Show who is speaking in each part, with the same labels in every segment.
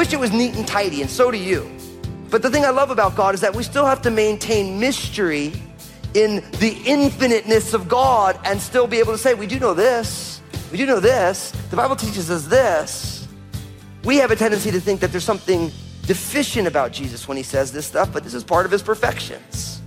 Speaker 1: wish it was neat and tidy, and so do you. But the thing I love about God is that we still have to maintain mystery in the infiniteness of God and still be able to say, we do know this, we do know this, the Bible teaches us this. We have a tendency to think that there's something deficient about Jesus when he says this stuff, but this is part of his perfections.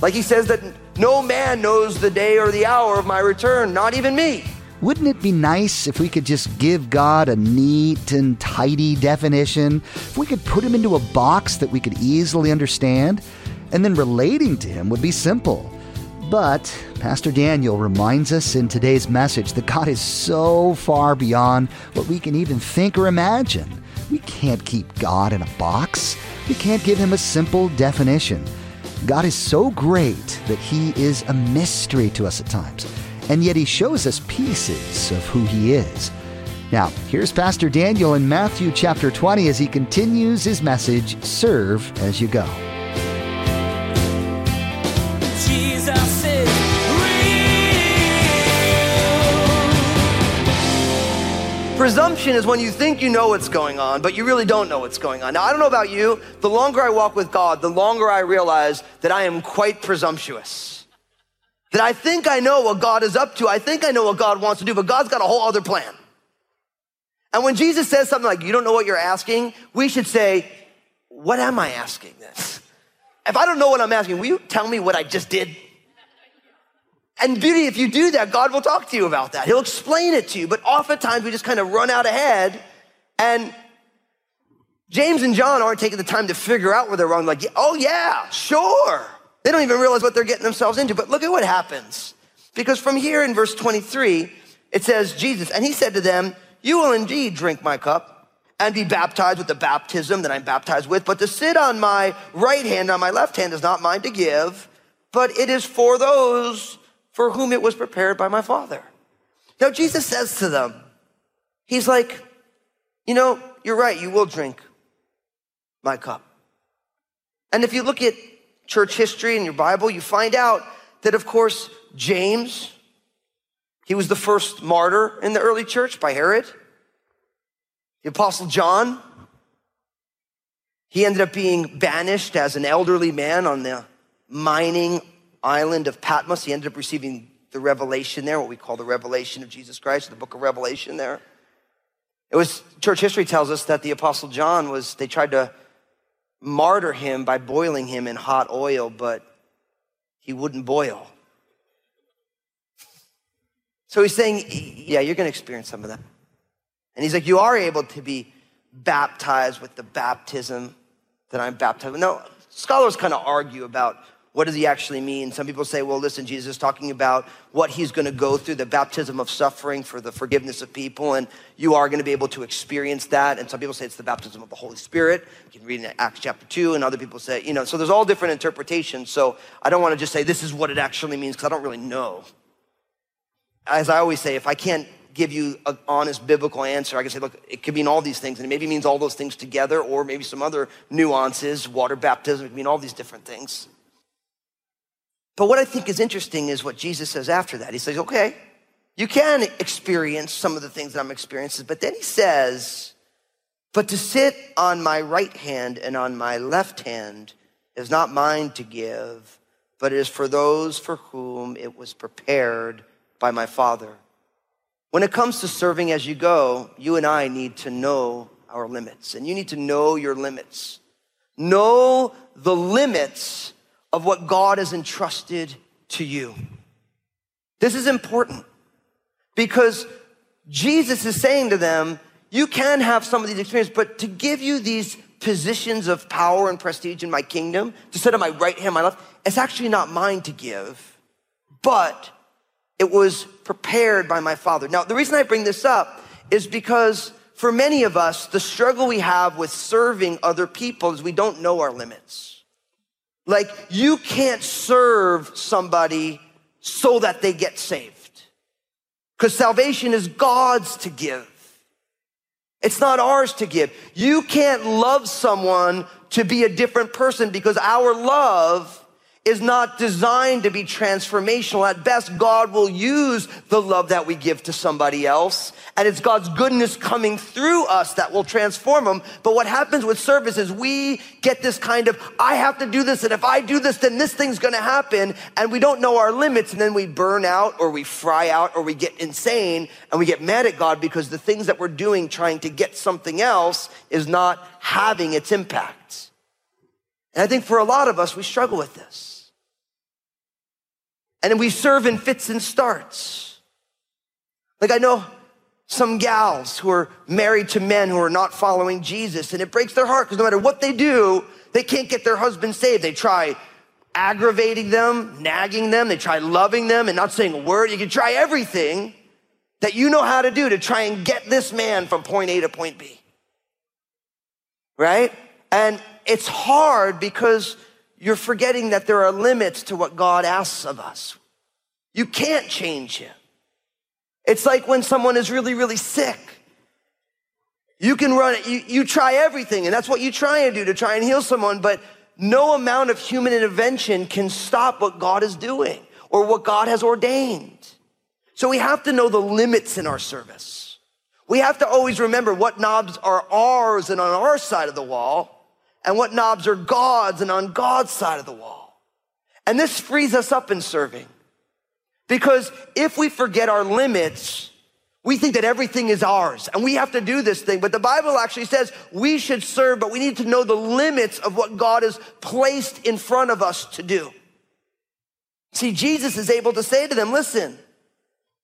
Speaker 1: Like he says that no man knows the day or the hour of my return, not even me.
Speaker 2: Wouldn't it be nice if we could just give God a neat and tidy definition? If we could put him into a box that we could easily understand? And then relating to him would be simple. But Pastor Daniel reminds us in today's message that God is so far beyond what we can even think or imagine. We can't keep God in a box. We can't give him a simple definition. God is so great that he is a mystery to us at times and yet he shows us pieces of who he is. Now, here's Pastor Daniel in Matthew chapter 20 as he continues his message Serve as you go.
Speaker 1: Presumption is when you think you know what's going on, but you really don't know what's going on. Now, I don't know about you, the longer I walk with God, the longer I realize that I am quite presumptuous. That I think I know what God is up to, I think I know what God wants to do, but God's got a whole other plan. And when Jesus says something like, You don't know what you're asking, we should say, What am I asking this? If I don't know what I'm asking, will you tell me what I just did? And beauty, if you do that, God will talk to you about that. He'll explain it to you. But oftentimes we just kind of run out ahead and James and John aren't taking the time to figure out where they're wrong. Like, oh yeah, sure. They don't even realize what they're getting themselves into. But look at what happens. Because from here in verse 23, it says, Jesus, and he said to them, You will indeed drink my cup and be baptized with the baptism that I'm baptized with, but to sit on my right hand, on my left hand, is not mine to give, but it is for those for whom it was prepared by my Father. Now, Jesus says to them, He's like, You know, you're right, you will drink my cup. And if you look at church history in your Bible, you find out that, of course, James, he was the first martyr in the early church by Herod. The Apostle John, he ended up being banished as an elderly man on the mining island of Patmos. He ended up receiving the revelation there, what we call the revelation of Jesus Christ, the book of Revelation there. It was, church history tells us that the Apostle John was, they tried to martyr him by boiling him in hot oil, but he wouldn't boil. So he's saying, yeah, you're going to experience some of that. And he's like, you are able to be baptized with the baptism that I'm baptized with. Now, scholars kind of argue about what does he actually mean? Some people say, well, listen, Jesus is talking about what he's going to go through, the baptism of suffering for the forgiveness of people, and you are going to be able to experience that. And some people say it's the baptism of the Holy Spirit. You can read in Acts chapter 2, and other people say, you know, so there's all different interpretations. So I don't want to just say this is what it actually means because I don't really know. As I always say, if I can't give you an honest biblical answer, I can say, look, it could mean all these things, and it maybe means all those things together, or maybe some other nuances, water baptism, it can mean all these different things. But what I think is interesting is what Jesus says after that. He says, okay, you can experience some of the things that I'm experiencing, but then he says, but to sit on my right hand and on my left hand is not mine to give, but it is for those for whom it was prepared by my Father. When it comes to serving as you go, you and I need to know our limits, and you need to know your limits. Know the limits of what God has entrusted to you. This is important because Jesus is saying to them, you can have some of these experiences, but to give you these positions of power and prestige in my kingdom, to sit on my right hand, my left, it's actually not mine to give, but it was prepared by my Father. Now, the reason I bring this up is because for many of us, the struggle we have with serving other people is we don't know our limits. Like, you can't serve somebody so that they get saved. Because salvation is God's to give. It's not ours to give. You can't love someone to be a different person because our love is not designed to be transformational. At best, God will use the love that we give to somebody else, and it's God's goodness coming through us that will transform them. But what happens with service is we get this kind of, I have to do this, and if I do this, then this thing's gonna happen, and we don't know our limits, and then we burn out, or we fry out, or we get insane, and we get mad at God because the things that we're doing trying to get something else is not having its impact. And I think for a lot of us, we struggle with this. And we serve in fits and starts. Like I know some gals who are married to men who are not following Jesus, and it breaks their heart because no matter what they do, they can't get their husband saved. They try aggravating them, nagging them, they try loving them and not saying a word. You can try everything that you know how to do to try and get this man from point A to point B. Right? And it's hard because you're forgetting that there are limits to what God asks of us. You can't change him. It's like when someone is really, really sick. You can run it, you, you try everything, and that's what you try and do to try and heal someone, but no amount of human intervention can stop what God is doing or what God has ordained. So we have to know the limits in our service. We have to always remember what knobs are ours and on our side of the wall, and what knobs are God's and on God's side of the wall. And this frees us up in serving. Because if we forget our limits, we think that everything is ours and we have to do this thing. But the Bible actually says we should serve, but we need to know the limits of what God has placed in front of us to do. See, Jesus is able to say to them, listen,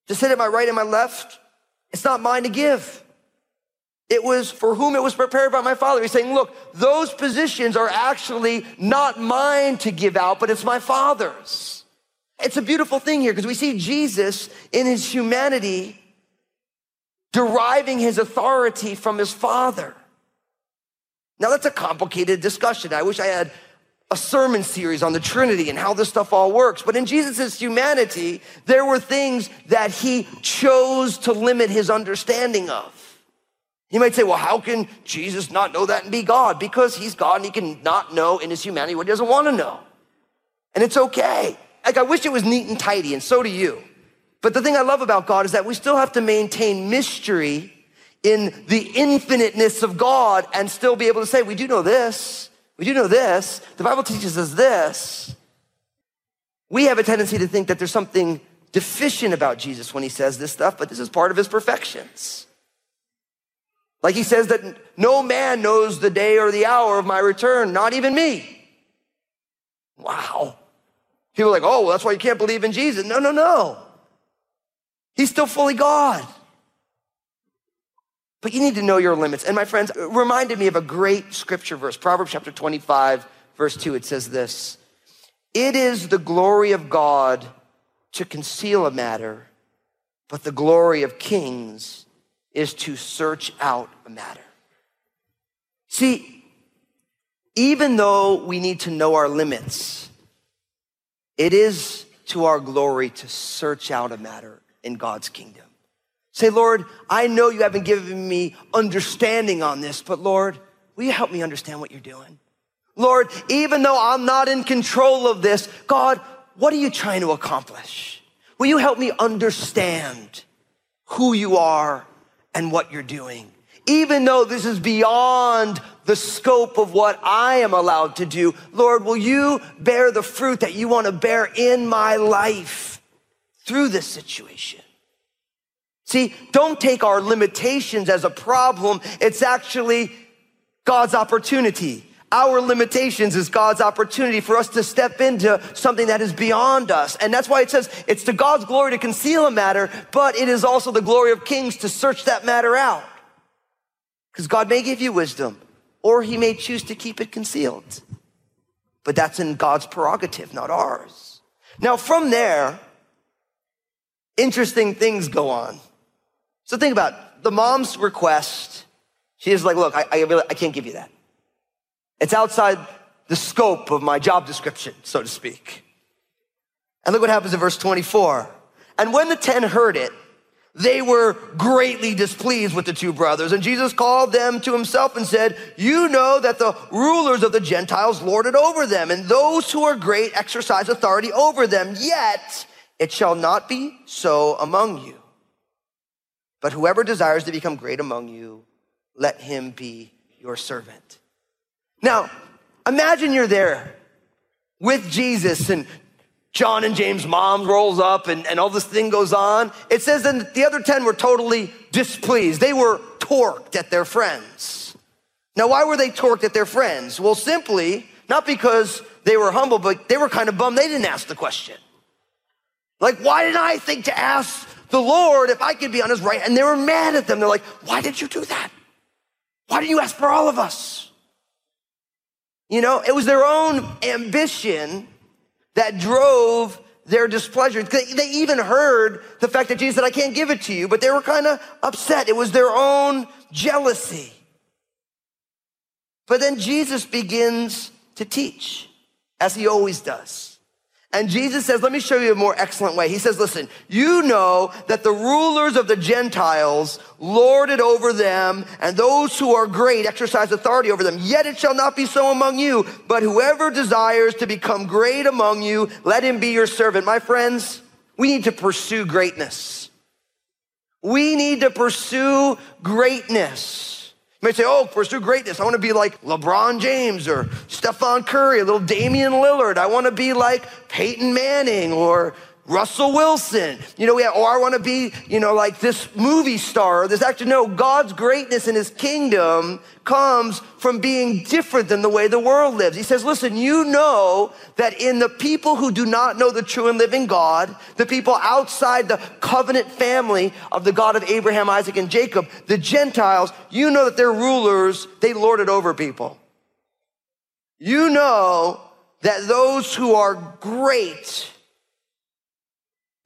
Speaker 1: to sit at my right and my left, it's not mine to give. It was for whom it was prepared by my Father. He's saying, look, those positions are actually not mine to give out, but it's my Father's. It's a beautiful thing here because we see Jesus in his humanity deriving his authority from his Father. Now, that's a complicated discussion. I wish I had a sermon series on the Trinity and how this stuff all works. But in Jesus' humanity, there were things that he chose to limit his understanding of. You might say, well, how can Jesus not know that and be God? Because he's God and he can not know in his humanity what he doesn't want to know. And it's okay. Like, I wish it was neat and tidy, and so do you. But the thing I love about God is that we still have to maintain mystery in the infiniteness of God and still be able to say, we do know this. We do know this. The Bible teaches us this. We have a tendency to think that there's something deficient about Jesus when he says this stuff, but this is part of his perfections. Like he says that no man knows the day or the hour of my return, not even me. Wow. People are like, oh, well, that's why you can't believe in Jesus. No, no, no. He's still fully God. But you need to know your limits. And my friends, reminded me of a great scripture verse, Proverbs chapter 25, verse 2. It says this It is the glory of God to conceal a matter, but the glory of kings is to search out a matter. See, even though we need to know our limits, it is to our glory to search out a matter in God's kingdom. Say, Lord, I know you haven't given me understanding on this, but Lord, will you help me understand what you're doing? Lord, even though I'm not in control of this, God, what are you trying to accomplish? Will you help me understand who you are and what you're doing. Even though this is beyond the scope of what I am allowed to do, Lord, will you bear the fruit that you want to bear in my life through this situation? See, don't take our limitations as a problem. It's actually God's opportunity. Our limitations is God's opportunity for us to step into something that is beyond us. And that's why it says it's to God's glory to conceal a matter, but it is also the glory of kings to search that matter out. Because God may give you wisdom, or he may choose to keep it concealed. But that's in God's prerogative, not ours. Now, from there, interesting things go on. So think about it. the mom's request. She is like, look, I, I, really, I can't give you that. It's outside the scope of my job description, so to speak. And look what happens in verse 24. And when the ten heard it, they were greatly displeased with the two brothers. And Jesus called them to himself and said, You know that the rulers of the Gentiles lord it over them, and those who are great exercise authority over them. Yet it shall not be so among you. But whoever desires to become great among you, let him be your servant. Now, imagine you're there with Jesus and John and James' mom rolls up and, and all this thing goes on. It says that the other 10 were totally displeased. They were torqued at their friends. Now, why were they torqued at their friends? Well, simply, not because they were humble, but they were kind of bummed they didn't ask the question. Like, why didn't I think to ask the Lord if I could be on his right? And they were mad at them. They're like, why did you do that? Why did you ask for all of us? You know, it was their own ambition that drove their displeasure. They even heard the fact that Jesus said, I can't give it to you, but they were kind of upset. It was their own jealousy. But then Jesus begins to teach, as he always does. And Jesus says, let me show you a more excellent way. He says, listen, you know that the rulers of the Gentiles lord it over them, and those who are great exercise authority over them. Yet it shall not be so among you, but whoever desires to become great among you, let him be your servant. My friends, we need to pursue greatness. We need to pursue greatness. You say, oh, pursue greatness. I want to be like LeBron James or Stephen Curry, a little Damian Lillard. I want to be like Peyton Manning or Russell Wilson. You know, we have, or I want to be, you know, like this movie star or this actor. No, God's greatness in his kingdom comes from being different than the way the world lives. He says, listen, you know that in the people who do not know the true and living God, the people outside the covenant family of the God of Abraham, Isaac, and Jacob, the Gentiles, you know that they're rulers, they lord it over people. You know that those who are great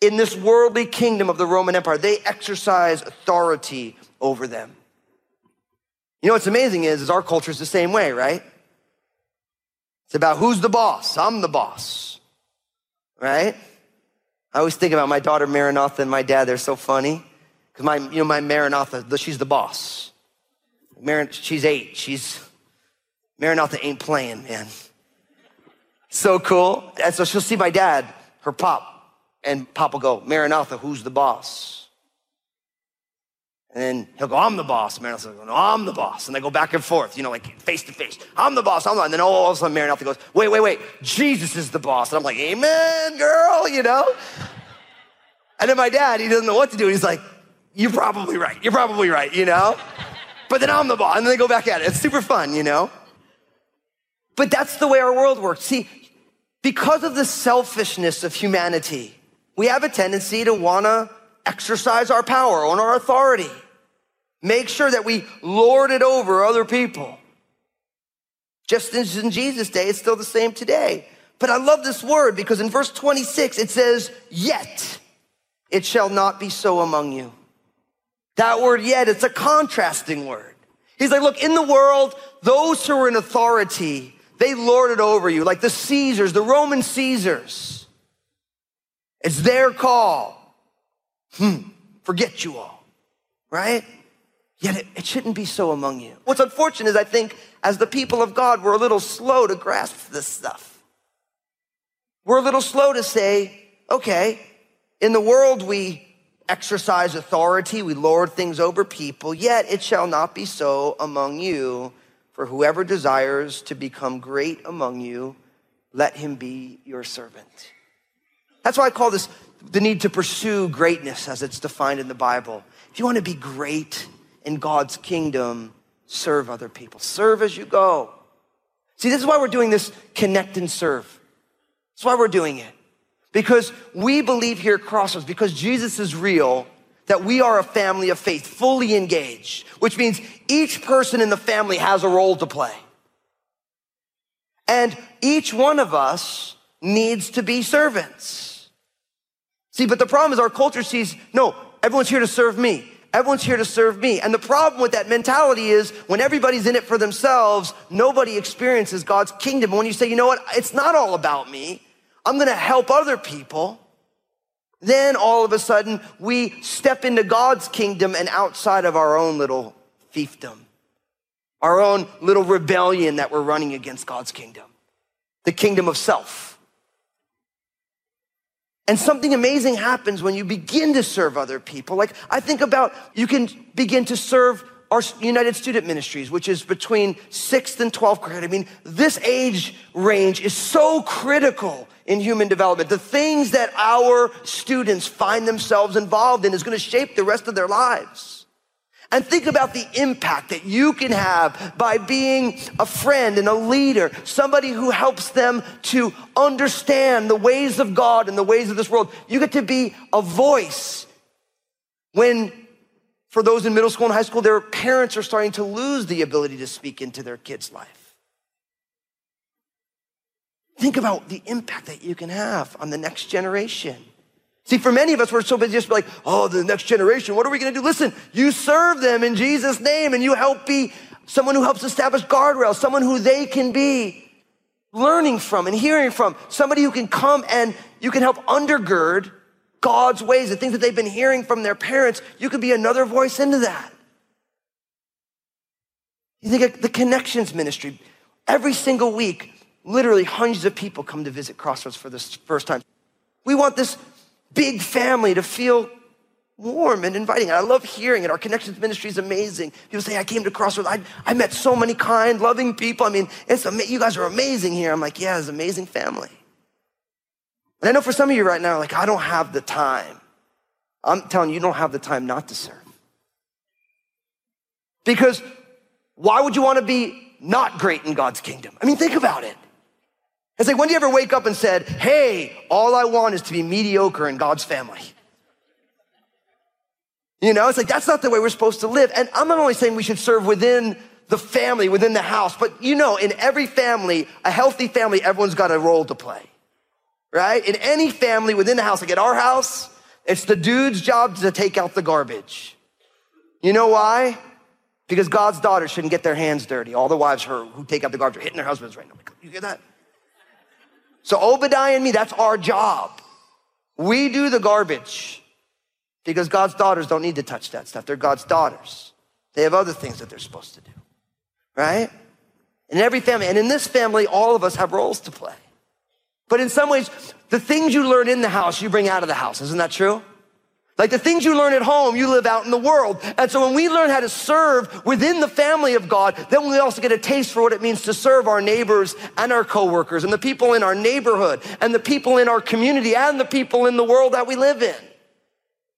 Speaker 1: in this worldly kingdom of the Roman Empire. They exercise authority over them. You know what's amazing is, is our culture is the same way, right? It's about who's the boss. I'm the boss, right? I always think about my daughter Maranatha and my dad. They're so funny because my, you know, my Maranatha, she's the boss. Maran, she's eight. She's Maranatha ain't playing, man. So cool. And so she'll see my dad, her pop, and will go, Maranatha, who's the boss? And then he'll go, I'm the boss. Maranatha will go, no, I'm the boss. And they go back and forth, you know, like face to face. I'm the boss, I'm the And then all of a sudden Maranatha goes, wait, wait, wait, Jesus is the boss. And I'm like, amen, girl, you know? And then my dad, he doesn't know what to do. He's like, you're probably right. You're probably right, you know? But then I'm the boss. And then they go back at it. It's super fun, you know? But that's the way our world works. See, because of the selfishness of humanity, we have a tendency to want to exercise our power on our authority. Make sure that we lord it over other people. Just as in Jesus' day, it's still the same today. But I love this word because in verse 26, it says, Yet it shall not be so among you. That word yet, it's a contrasting word. He's like, look, in the world, those who are in authority, they lord it over you, like the Caesars, the Roman Caesars. It's their call. Hmm, forget you all, right? Yet it, it shouldn't be so among you. What's unfortunate is I think as the people of God, we're a little slow to grasp this stuff. We're a little slow to say, okay, in the world we exercise authority, we lord things over people, yet it shall not be so among you. For whoever desires to become great among you, let him be your servant. That's why I call this the need to pursue greatness as it's defined in the Bible. If you want to be great in God's kingdom, serve other people. Serve as you go. See, this is why we're doing this connect and serve. That's why we're doing it. Because we believe here at Crossroads, because Jesus is real, that we are a family of faith, fully engaged, which means each person in the family has a role to play. And each one of us needs to be servants. See, but the problem is our culture sees, no, everyone's here to serve me. Everyone's here to serve me. And the problem with that mentality is when everybody's in it for themselves, nobody experiences God's kingdom. When you say, you know what, it's not all about me. I'm gonna help other people. Then all of a sudden, we step into God's kingdom and outside of our own little fiefdom, our own little rebellion that we're running against God's kingdom, the kingdom of self. And something amazing happens when you begin to serve other people. Like, I think about you can begin to serve our United Student Ministries, which is between sixth and 12th grade. I mean, this age range is so critical in human development. The things that our students find themselves involved in is going to shape the rest of their lives. And think about the impact that you can have by being a friend and a leader, somebody who helps them to understand the ways of God and the ways of this world. You get to be a voice when, for those in middle school and high school, their parents are starting to lose the ability to speak into their kids' life. Think about the impact that you can have on the next generation. See, for many of us, we're so busy just be like, oh, the next generation, what are we gonna do? Listen, you serve them in Jesus' name and you help be someone who helps establish guardrails, someone who they can be learning from and hearing from, somebody who can come and you can help undergird God's ways, the things that they've been hearing from their parents. You could be another voice into that. You think the connections ministry. Every single week, literally hundreds of people come to visit Crossroads for the first time. We want this big family to feel warm and inviting. And I love hearing it. Our connections ministry is amazing. People say, I came to Crossroads. I, I met so many kind, loving people. I mean, it's ama- you guys are amazing here. I'm like, yeah, it's an amazing family. And I know for some of you right now, like, I don't have the time. I'm telling you, you don't have the time not to serve. Because why would you want to be not great in God's kingdom? I mean, think about it. It's like, when do you ever wake up and said, hey, all I want is to be mediocre in God's family? You know, it's like, that's not the way we're supposed to live. And I'm not only saying we should serve within the family, within the house, but you know, in every family, a healthy family, everyone's got a role to play, right? In any family within the house, like at our house, it's the dude's job to take out the garbage. You know why? Because God's daughters shouldn't get their hands dirty. All the wives who take out the garbage are hitting their husbands right now. You hear that? So Obadiah and me, that's our job. We do the garbage because God's daughters don't need to touch that stuff. They're God's daughters. They have other things that they're supposed to do, right? In every family, and in this family, all of us have roles to play. But in some ways, the things you learn in the house, you bring out of the house. Isn't that true? Like the things you learn at home, you live out in the world. And so when we learn how to serve within the family of God, then we also get a taste for what it means to serve our neighbors and our coworkers and the people in our neighborhood and the people in our community and the people in the world that we live in.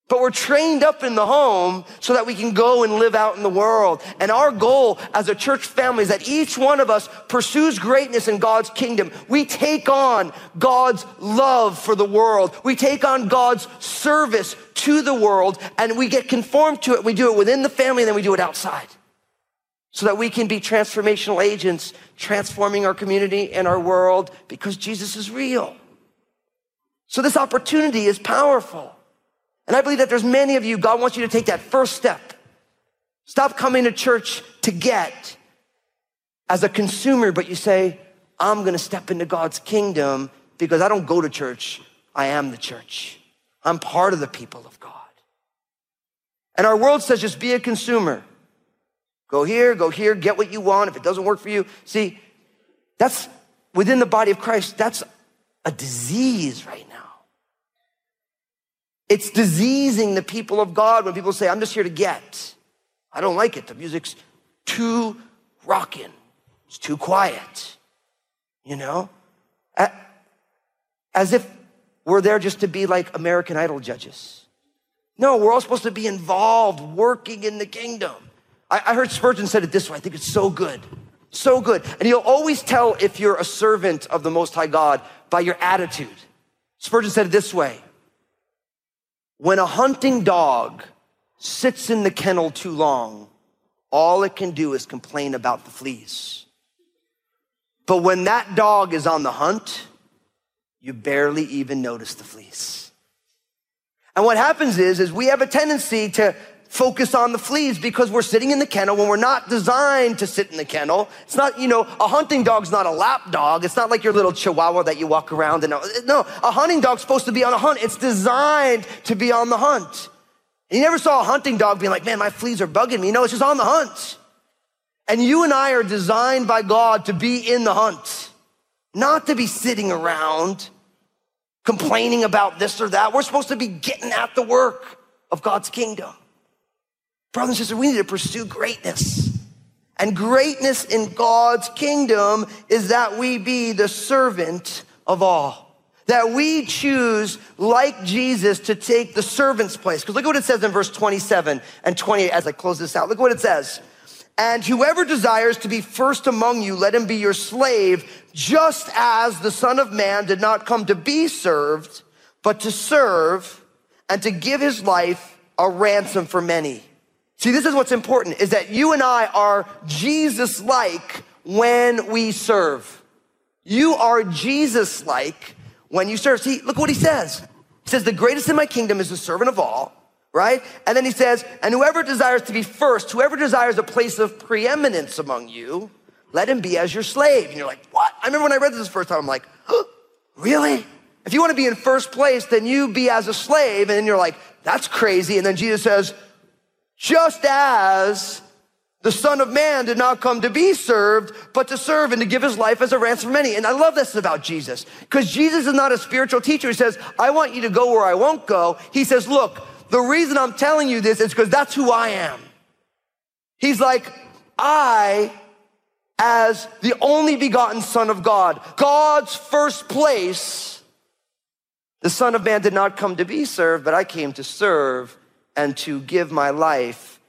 Speaker 1: But we're trained up in the home so that we can go and live out in the world. And our goal as a church family is that each one of us pursues greatness in God's kingdom. We take on God's love for the world. We take on God's service to the world and we get conformed to it. We do it within the family and then we do it outside so that we can be transformational agents, transforming our community and our world because Jesus is real. So this opportunity is powerful. And I believe that there's many of you, God wants you to take that first step. Stop coming to church to get as a consumer, but you say, I'm going to step into God's kingdom because I don't go to church. I am the church. I'm part of the people of God. And our world says just be a consumer. Go here, go here, get what you want. If it doesn't work for you, see, that's within the body of Christ, that's a disease right now. It's diseasing the people of God when people say, I'm just here to get. I don't like it. The music's too rocking. It's too quiet. You know? As if we're there just to be like American Idol judges. No, we're all supposed to be involved, working in the kingdom. I, I heard Spurgeon said it this way. I think it's so good. So good. And you'll always tell if you're a servant of the Most High God by your attitude. Spurgeon said it this way when a hunting dog sits in the kennel too long, all it can do is complain about the fleas. But when that dog is on the hunt, you barely even notice the fleas. And what happens is, is we have a tendency to focus on the fleas because we're sitting in the kennel when we're not designed to sit in the kennel. It's not, you know, a hunting dog's not a lap dog. It's not like your little chihuahua that you walk around and no, a hunting dog's supposed to be on a hunt. It's designed to be on the hunt. And you never saw a hunting dog being like, man, my fleas are bugging me. No, it's just on the hunt. And you and I are designed by God to be in the hunt, not to be sitting around complaining about this or that. We're supposed to be getting at the work of God's kingdom. Brothers and sisters, we need to pursue greatness. And greatness in God's kingdom is that we be the servant of all. That we choose, like Jesus, to take the servant's place. Because look at what it says in verse 27 and 28 as I close this out. Look what it says. And whoever desires to be first among you, let him be your slave, just as the Son of Man did not come to be served, but to serve and to give his life a ransom for many. See, this is what's important is that you and I are Jesus like when we serve. You are Jesus like when you serve. See, look what he says. He says, the greatest in my kingdom is the servant of all, right? And then he says, and whoever desires to be first, whoever desires a place of preeminence among you, let him be as your slave. And you're like, what? I remember when I read this the first time, I'm like, huh, really? If you want to be in first place, then you be as a slave. And then you're like, that's crazy. And then Jesus says, just as the Son of Man did not come to be served, but to serve and to give his life as a ransom for many. And I love this about Jesus, because Jesus is not a spiritual teacher. He says, I want you to go where I won't go. He says, look, the reason I'm telling you this is because that's who I am. He's like, I, as the only begotten Son of God, God's first place, the Son of Man did not come to be served, but I came to serve and to give my life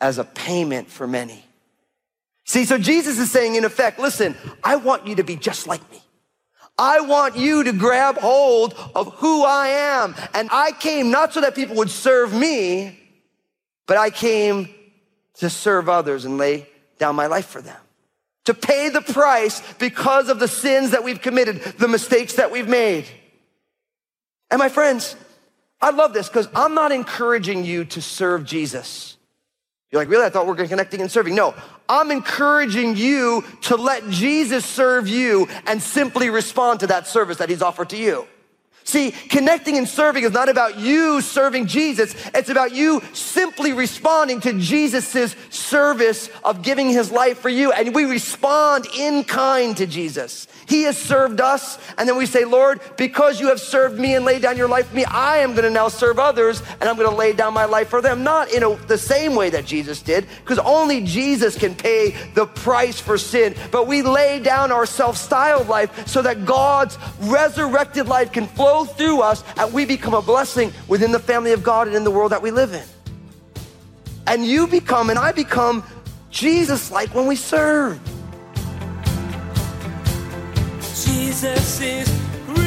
Speaker 1: as a payment for many. See, so Jesus is saying, in effect, listen, I want you to be just like me. I want you to grab hold of who I am. And I came not so that people would serve me, but I came to serve others and lay down my life for them. To pay the price because of the sins that we've committed, the mistakes that we've made. And my friends, I love this because I'm not encouraging you to serve Jesus. You're like, really? I thought we are connecting and serving. No, I'm encouraging you to let Jesus serve you and simply respond to that service that he's offered to you. See, connecting and serving is not about you serving Jesus. It's about you simply responding to Jesus' service of giving his life for you. And we respond in kind to Jesus. He has served us. And then we say, Lord, because you have served me and laid down your life for me, I am going to now serve others and I'm going to lay down my life for them. Not in a, the same way that Jesus did, because only Jesus can pay the price for sin. But we lay down our self-styled life so that God's resurrected life can flow through us and we become a blessing within the family of God and in the world that we live in. And you become and I become Jesus like when we serve.
Speaker 3: Jesus is real.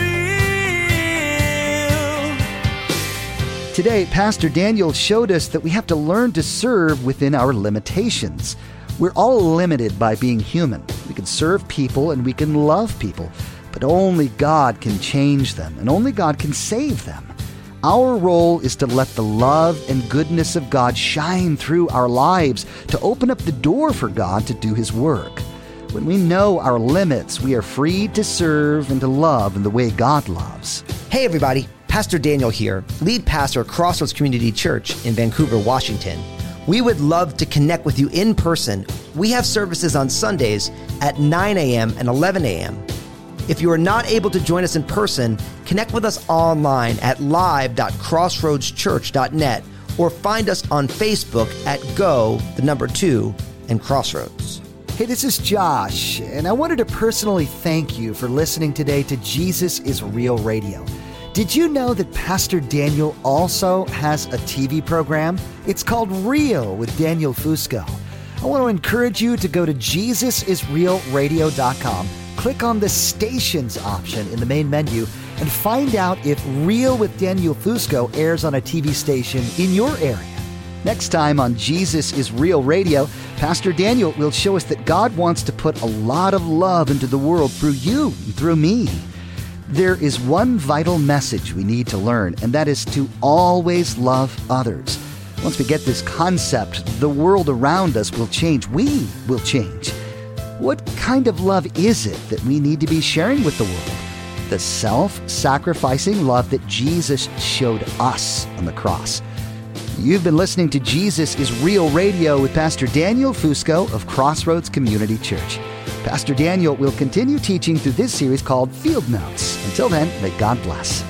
Speaker 2: Today, Pastor Daniel showed us that we have to learn to serve within our limitations. We're all limited by being human. We can serve people and we can love people, but only God can change them and only God can save them. Our role is to let the love and goodness of God shine through our lives to open up the door for God to do His work. When we know our limits, we are free to serve and to love in the way God loves.
Speaker 4: Hey, everybody. Pastor Daniel here, lead pastor at Crossroads Community Church in Vancouver, Washington. We would love to connect with you in person. We have services on Sundays at 9 a.m. and 11 a.m. If you are not able to join us in person, connect with us online at live.crossroadschurch.net or find us on Facebook at Go, the number two, and Crossroads.
Speaker 2: Hey, this is Josh, and I wanted to personally thank you for listening today to Jesus is Real Radio. Did you know that Pastor Daniel also has a TV program? It's called Real with Daniel Fusco. I want to encourage you to go to JesusIsRealRadio.com, click on the stations option in the main menu, and find out if Real with Daniel Fusco airs on a TV station in your area. Next time on Jesus is Real Radio, Pastor Daniel will show us that God wants to put a lot of love into the world through you and through me. There is one vital message we need to learn, and that is to always love others. Once we get this concept, the world around us will change. We will change. What kind of love is it that we need to be sharing with the world? The self sacrificing love that Jesus showed us on the cross. You've been listening to Jesus is Real Radio with Pastor Daniel Fusco of Crossroads Community Church. Pastor Daniel will continue teaching through this series called Field Notes. Until then, may God bless.